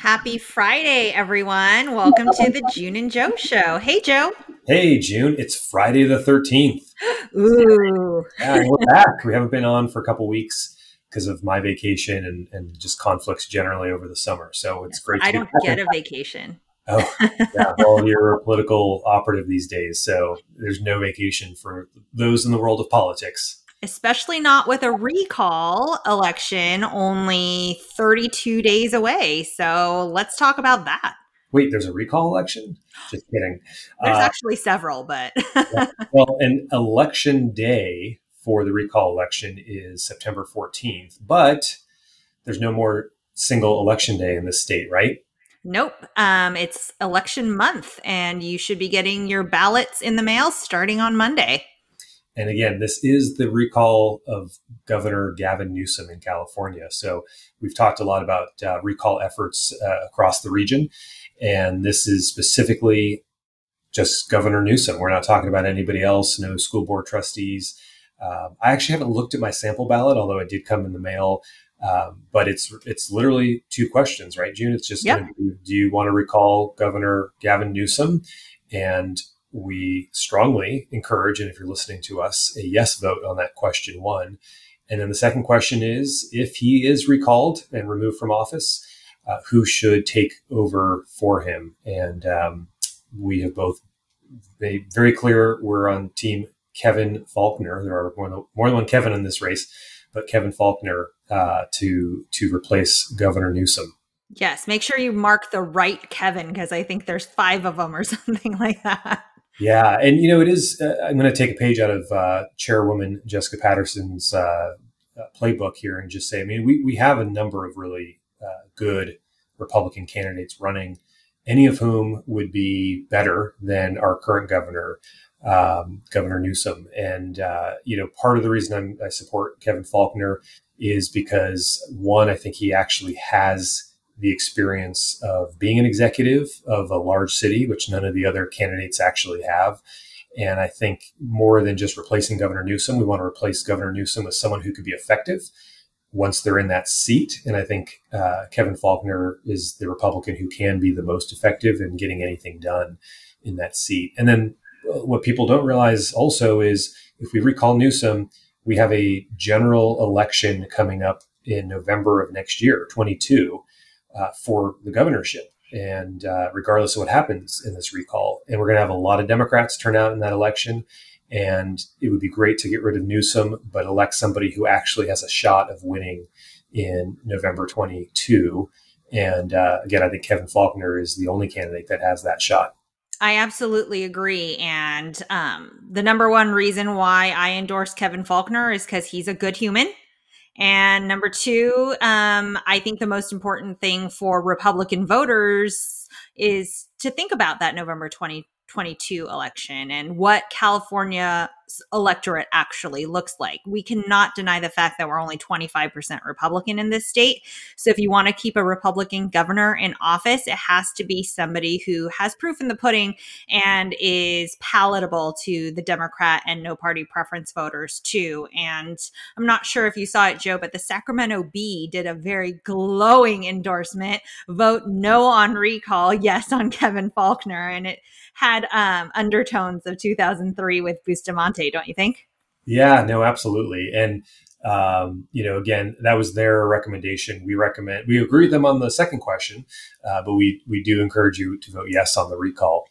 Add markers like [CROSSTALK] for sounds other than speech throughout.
Happy Friday, everyone. Welcome to the June and Joe show. Hey, Joe. Hey, June. It's Friday the 13th. Ooh. Yeah, we're back. We haven't been on for a couple weeks because of my vacation and, and just conflicts generally over the summer. So it's great. I don't get a vacation. Oh, yeah. Well, you're a political operative these days. So there's no vacation for those in the world of politics especially not with a recall election only 32 days away. So let's talk about that. Wait, there's a recall election? Just kidding. There's uh, actually several, but. well, [LAUGHS] an election day for the recall election is September 14th, but there's no more single election day in the state, right? Nope. Um, it's election month, and you should be getting your ballots in the mail starting on Monday. And again, this is the recall of Governor Gavin Newsom in California. So we've talked a lot about uh, recall efforts uh, across the region. And this is specifically just Governor Newsom. We're not talking about anybody else, no school board trustees. Um, I actually haven't looked at my sample ballot, although it did come in the mail. Um, but it's it's literally two questions, right, June? It's just yep. be, do you want to recall Governor Gavin Newsom, and we strongly encourage, and if you're listening to us, a yes vote on that question one. And then the second question is if he is recalled and removed from office, uh, who should take over for him? And um, we have both made very clear we're on team Kevin Faulconer. There are more than, more than one Kevin in this race, but Kevin Faulconer uh, to to replace Governor Newsom. Yes, make sure you mark the right Kevin because I think there's five of them or [LAUGHS] something like that. Yeah, and you know it is. Uh, I'm going to take a page out of uh, Chairwoman Jessica Patterson's uh, uh, playbook here and just say, I mean, we we have a number of really uh, good Republican candidates running, any of whom would be better than our current governor, um, Governor Newsom. And uh, you know, part of the reason I'm, I support Kevin Faulconer is because one, I think he actually has the experience of being an executive of a large city, which none of the other candidates actually have. And I think more than just replacing Governor Newsom, we want to replace Governor Newsom with someone who could be effective once they're in that seat. And I think uh, Kevin Faulconer is the Republican who can be the most effective in getting anything done in that seat. And then uh, what people don't realize also is if we recall Newsom, we have a general election coming up in November of next year, 22 uh, for the governorship. And uh, regardless of what happens in this recall, and we're going to have a lot of Democrats turn out in that election. And it would be great to get rid of Newsom, but elect somebody who actually has a shot of winning in November 22. And uh, again, I think Kevin Faulconer is the only candidate that has that shot. I absolutely agree. And um, the number one reason why I endorse Kevin Faulconer is because he's a good human. And number two, um, I think the most important thing for Republican voters is to think about that November 2022 election and what California electorate actually looks like. We cannot deny the fact that we're only 25% Republican in this state. So if you want to keep a Republican governor in office, it has to be somebody who has proof in the pudding and is palatable to the Democrat and no party preference voters too. And I'm not sure if you saw it, Joe, but the Sacramento Bee did a very glowing endorsement vote no on recall, yes on Kevin Faulconer. And it had um, undertones of 2003 with Bustamante, don't you think? Yeah, no, absolutely. And um, you know, again, that was their recommendation. We recommend we agree with them on the second question, uh, but we we do encourage you to vote yes on the recall.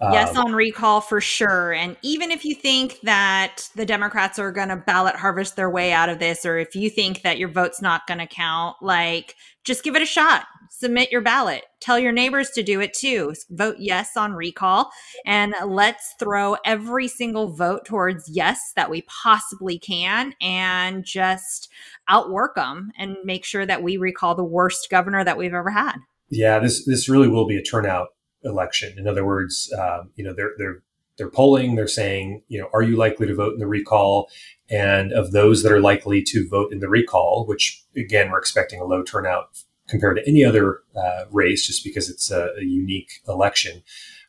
Yes, um, on recall for sure. And even if you think that the Democrats are going to ballot harvest their way out of this, or if you think that your vote's not going to count, like just give it a shot submit your ballot. Tell your neighbors to do it too. Vote yes on recall. And let's throw every single vote towards yes that we possibly can and just outwork them and make sure that we recall the worst governor that we've ever had. Yeah, this this really will be a turnout election. In other words, um, you know, they're they're they're polling. They're saying, you know, are you likely to vote in the recall? And of those that are likely to vote in the recall, which again we're expecting a low turnout compared to any other uh, race, just because it's a, a unique election.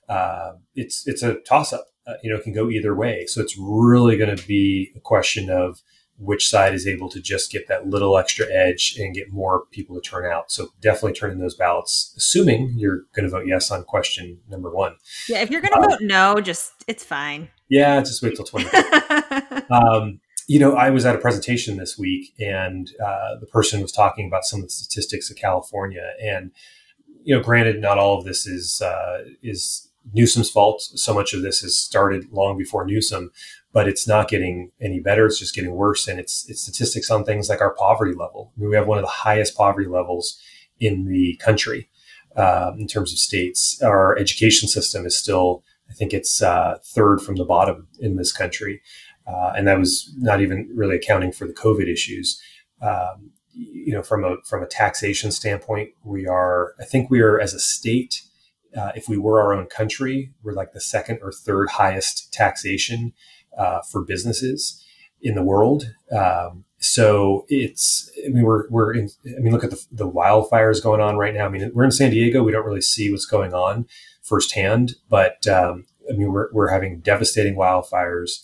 Uh, it's it's a toss up. Uh, you know, it can go either way. So it's really going to be a question of which side is able to just get that little extra edge and get more people to turn out. So definitely turn in those ballots, assuming you're going to vote yes on question number one. Yeah, if you're going to um, vote no, just it's fine. Yeah, just wait till 20. [LAUGHS] um, you know, I was at a presentation this week and uh, the person was talking about some of the statistics of California. And, you know, granted, not all of this is, uh, is Newsom's fault. So much of this has started long before Newsom, but it's not getting any better. It's just getting worse. And it's, it's statistics on things like our poverty level. I mean, we have one of the highest poverty levels in the country um, in terms of states. Our education system is still, I think it's uh, third from the bottom in this country. Uh, and that was not even really accounting for the COVID issues. Um, you know, from a from a taxation standpoint, we are. I think we are as a state. Uh, if we were our own country, we're like the second or third highest taxation uh, for businesses in the world. Um, so it's, I mean, we're, we're in, I mean, look at the, the wildfires going on right now. I mean, we're in San Diego. We don't really see what's going on firsthand, but, um, I mean, we're, we're having devastating wildfires,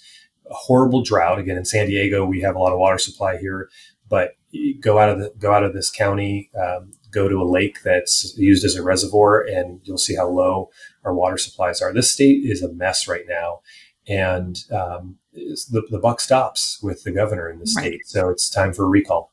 a horrible drought. Again, in San Diego, we have a lot of water supply here, but go out of the, go out of this county, um, go to a lake that's used as a reservoir and you'll see how low our water supplies are. This state is a mess right now and um, the, the buck stops with the governor in the state. Right. So it's time for a recall.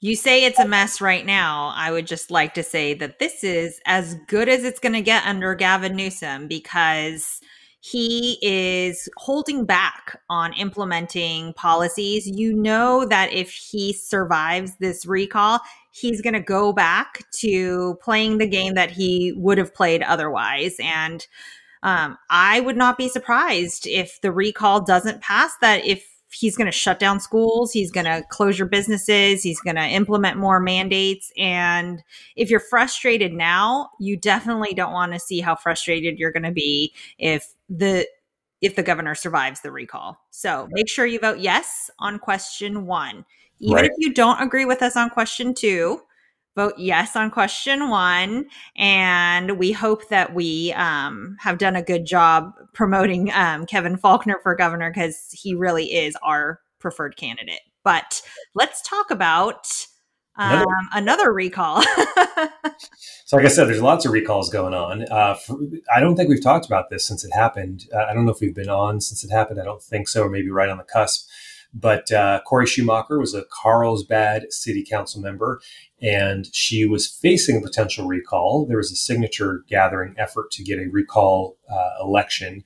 You say it's a mess right now. I would just like to say that this is as good as it's going to get under Gavin Newsom because he is holding back on implementing policies. You know that if he survives this recall, he's going to go back to playing the game that he would have played otherwise. And um, I would not be surprised if the recall doesn't pass, that if he's going to shut down schools, he's going to close your businesses, he's going to implement more mandates. And if you're frustrated now, you definitely don't want to see how frustrated you're going to be if the if the governor survives the recall. So make sure you vote yes on question one. Even right. if you don't agree with us on question two, vote yes on question one. And we hope that we um, have done a good job promoting um, Kevin Faulconer for governor because he really is our preferred candidate. But let's talk about um, another. another, recall. [LAUGHS] so, like I said, there's lots of recalls going on. Uh, for, I don't think we've talked about this since it happened. Uh, I don't know if we've been on since it happened. I don't think so, or maybe right on the cusp. But uh, Cori Schumacher was a Carlsbad city council member, and she was facing a potential recall. There was a signature gathering effort to get a recall uh, election.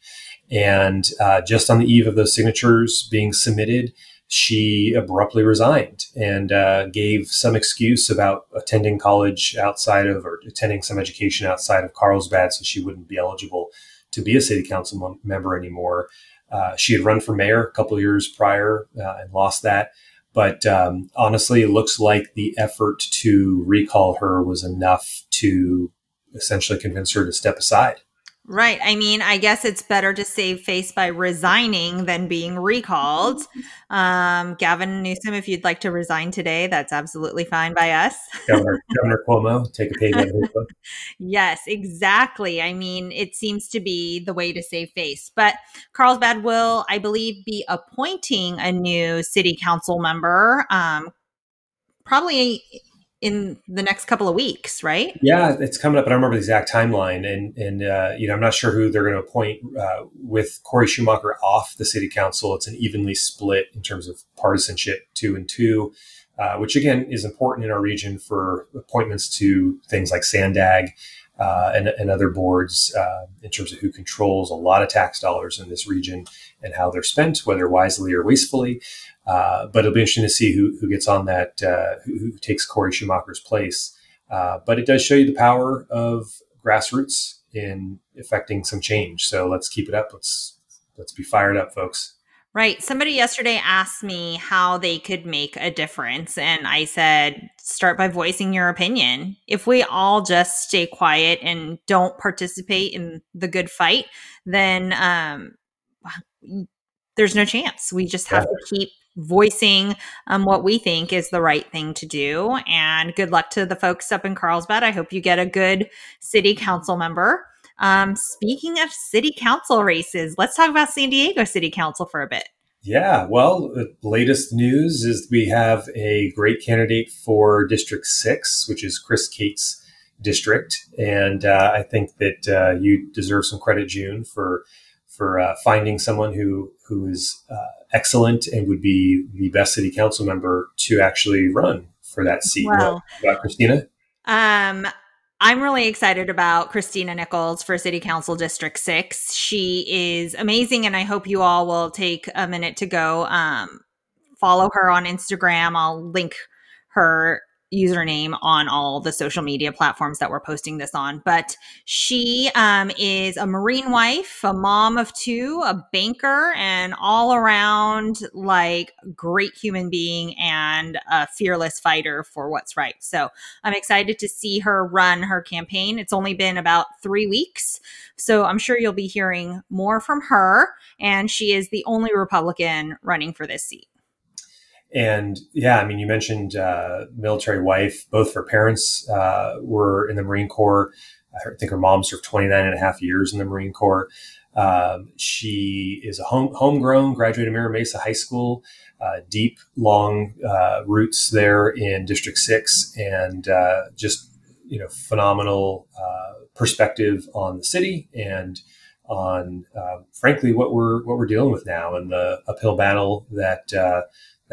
And uh, just on the eve of those signatures being submitted, she abruptly resigned and uh, gave some excuse about attending college outside of or attending some education outside of Carlsbad, so she wouldn't be eligible to be a city council member anymore. Uh, she had run for mayor a couple years prior uh, and lost that. But um, honestly, it looks like the effort to recall her was enough to essentially convince her to step aside. Right. I mean, I guess it's better to save face by resigning than being recalled. Um, Gavin Newsom, if you'd like to resign today, that's absolutely fine by us. Governor, Governor Cuomo, take a page out of his book. [LAUGHS] Yes, exactly. I mean, it seems to be the way to save face. But Carlsbad will, I believe, be appointing a new city council member. Um, probably in the next couple of weeks, right? Yeah, it's coming up. But I don't remember the exact timeline, and and uh, you know I'm not sure who they're going to appoint uh, with Cori Schumacher off the city council. It's an evenly split in terms of partisanship, two and two, uh, which again is important in our region for appointments to things like Sandag. Uh, and, and, other boards uh, in terms of who controls a lot of tax dollars in this region and how they're spent, whether wisely or wastefully. Uh, but it'll be interesting to see who, who gets on that, uh, who, who, takes Cori Schumacher's place. Uh, but it does show you the power of grassroots in affecting some change. So let's keep it up. Let's let's be fired up, folks. Right. Somebody yesterday asked me how they could make a difference. And I said, start by voicing your opinion. If we all just stay quiet and don't participate in the good fight, then um, there's no chance. We just have yeah. to keep voicing um, what we think is the right thing to do. And good luck to the folks up in Carlsbad. I hope you get a good city council member. Um, speaking of city council races, let's talk about San Diego City Council for a bit. Yeah, well, the latest news is we have a great candidate for District 6, which is Chris Cate's district. And uh, I think that uh, you deserve some credit, June, for for uh, finding someone who who is uh, excellent and would be the best city council member to actually run for that seat. Well, about Christina? Um, I'm really excited about Christina Nichols for City Council District 6. She is amazing, and I hope you all will take a minute to go um, follow her on Instagram. I'll link her username on all the social media platforms that we're posting this on. But she um, is a Marine wife, a mom of two, a banker, and all around like great human being and a fearless fighter for what's right. So I'm excited to see her run her campaign. It's only been about three weeks. So I'm sure you'll be hearing more from her. And she is the only Republican running for this seat. And yeah, I mean, you mentioned uh, military wife. Both her parents uh, were in the Marine Corps. I think her mom served 29 and a half years in the Marine Corps. Um, she is a home, homegrown, graduated Mira Mesa High School, uh, deep, long uh, roots there in District 6, and uh, just, you know, phenomenal uh, perspective on the city and on, frankly, what we're what we're dealing with now and the uphill battle that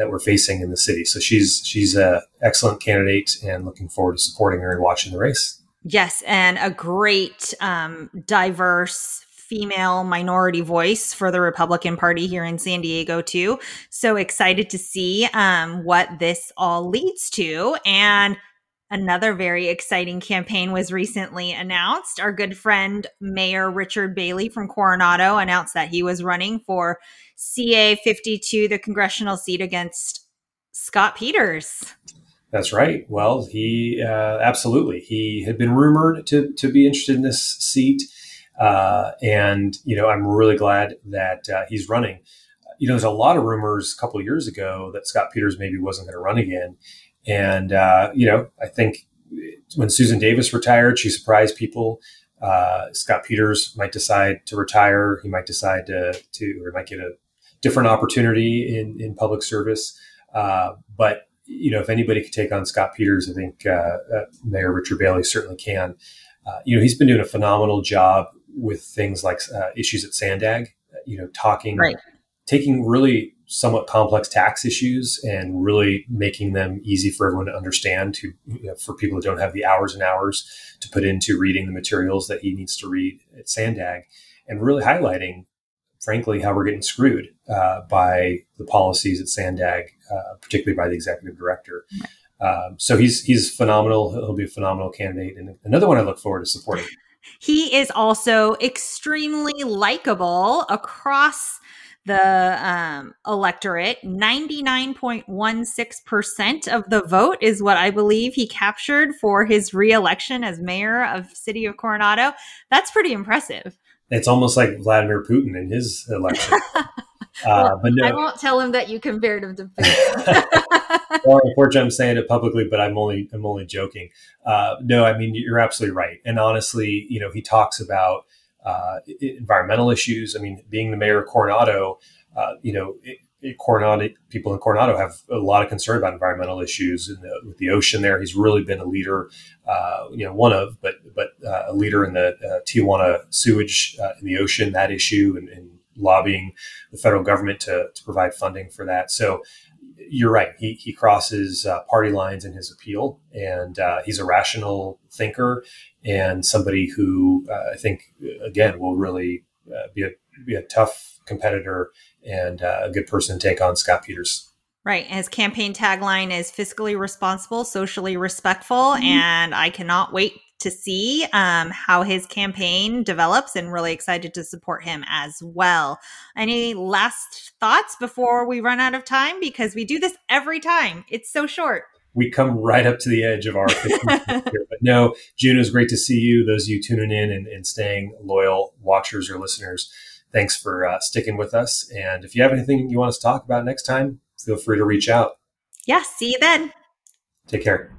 that we're facing in the city. So she's she's a excellent candidate, and looking forward to supporting her and watching the race. Yes, and a great um, diverse female minority voice for the Republican Party here in San Diego too. So excited to see um, what this all leads to and. Another very exciting campaign was recently announced. Our good friend Mayor Richard Bailey from Coronado announced that he was running for CA 52, the congressional seat against Scott Peters. That's right. Well, he uh, absolutely. He had been rumored to, to be interested in this seat. Uh, and, you know, I'm really glad that uh, he's running. You know, there's a lot of rumors a couple years ago that Scott Peters maybe wasn't going to run again. And, uh, you know, I think when Susan Davis retired, she surprised people. Uh, Scott Peters might decide to retire. He might decide to, to or might get a different opportunity in, in public service. Uh, but you know, if anybody could take on Scott Peters, I think uh, uh, Mayor Richard Bailey certainly can. Uh, you know, he's been doing a phenomenal job with things like uh, issues at Sandag. You know, talking, right. taking really somewhat complex tax issues and really making them easy for everyone to understand. To you know, for people that don't have the hours and hours to put into reading the materials that he needs to read at Sandag, and really highlighting frankly, how we're getting screwed uh, by the policies at Sandag, uh, particularly by the executive director. Um, so he's he's phenomenal. He'll be a phenomenal candidate, and another one I look forward to supporting. He is also extremely likable across the um, electorate. 99.16% of the vote is what I believe he captured for his reelection as mayor of City of Coronado. That's pretty impressive it's almost like Vladimir Putin in his election. [LAUGHS] Uh, but no, I won't tell him that you compared him to Putin. [LAUGHS] well, unfortunately, I'm saying it publicly, but I'm only I'm only joking. Uh, no, I mean you're absolutely right. And honestly, you know, he talks about environmental issues. I mean, being the mayor of Coronado, uh, you know, it, Coronado people in Coronado have a lot of concern about environmental issues the, with the ocean. There, he's really been a leader, uh, you know, one of, but but uh, a leader in the uh, Tijuana sewage uh, in the ocean that issue and, and, lobbying the federal government to, to provide funding for that. So you're right. He, he crosses uh, party lines in his appeal, and uh, he's a rational thinker and somebody who I think again will really be a be a tough competitor and uh, a good person to take on Scott Peters. Right. His campaign tagline is fiscally responsible, socially respectful. Mm-hmm. And I cannot wait to see um, how his campaign develops and really excited to support him as well. Any last thoughts before we run out of time? Because we do this every time, it's so short. We come right up to the edge of our. [LAUGHS] But no, June, is great to see you. Those of you tuning in and, and staying loyal watchers or listeners thanks for uh, sticking with us. And if you have anything you want us to talk about next time, feel free to reach out. Yeah, see you then. Take care.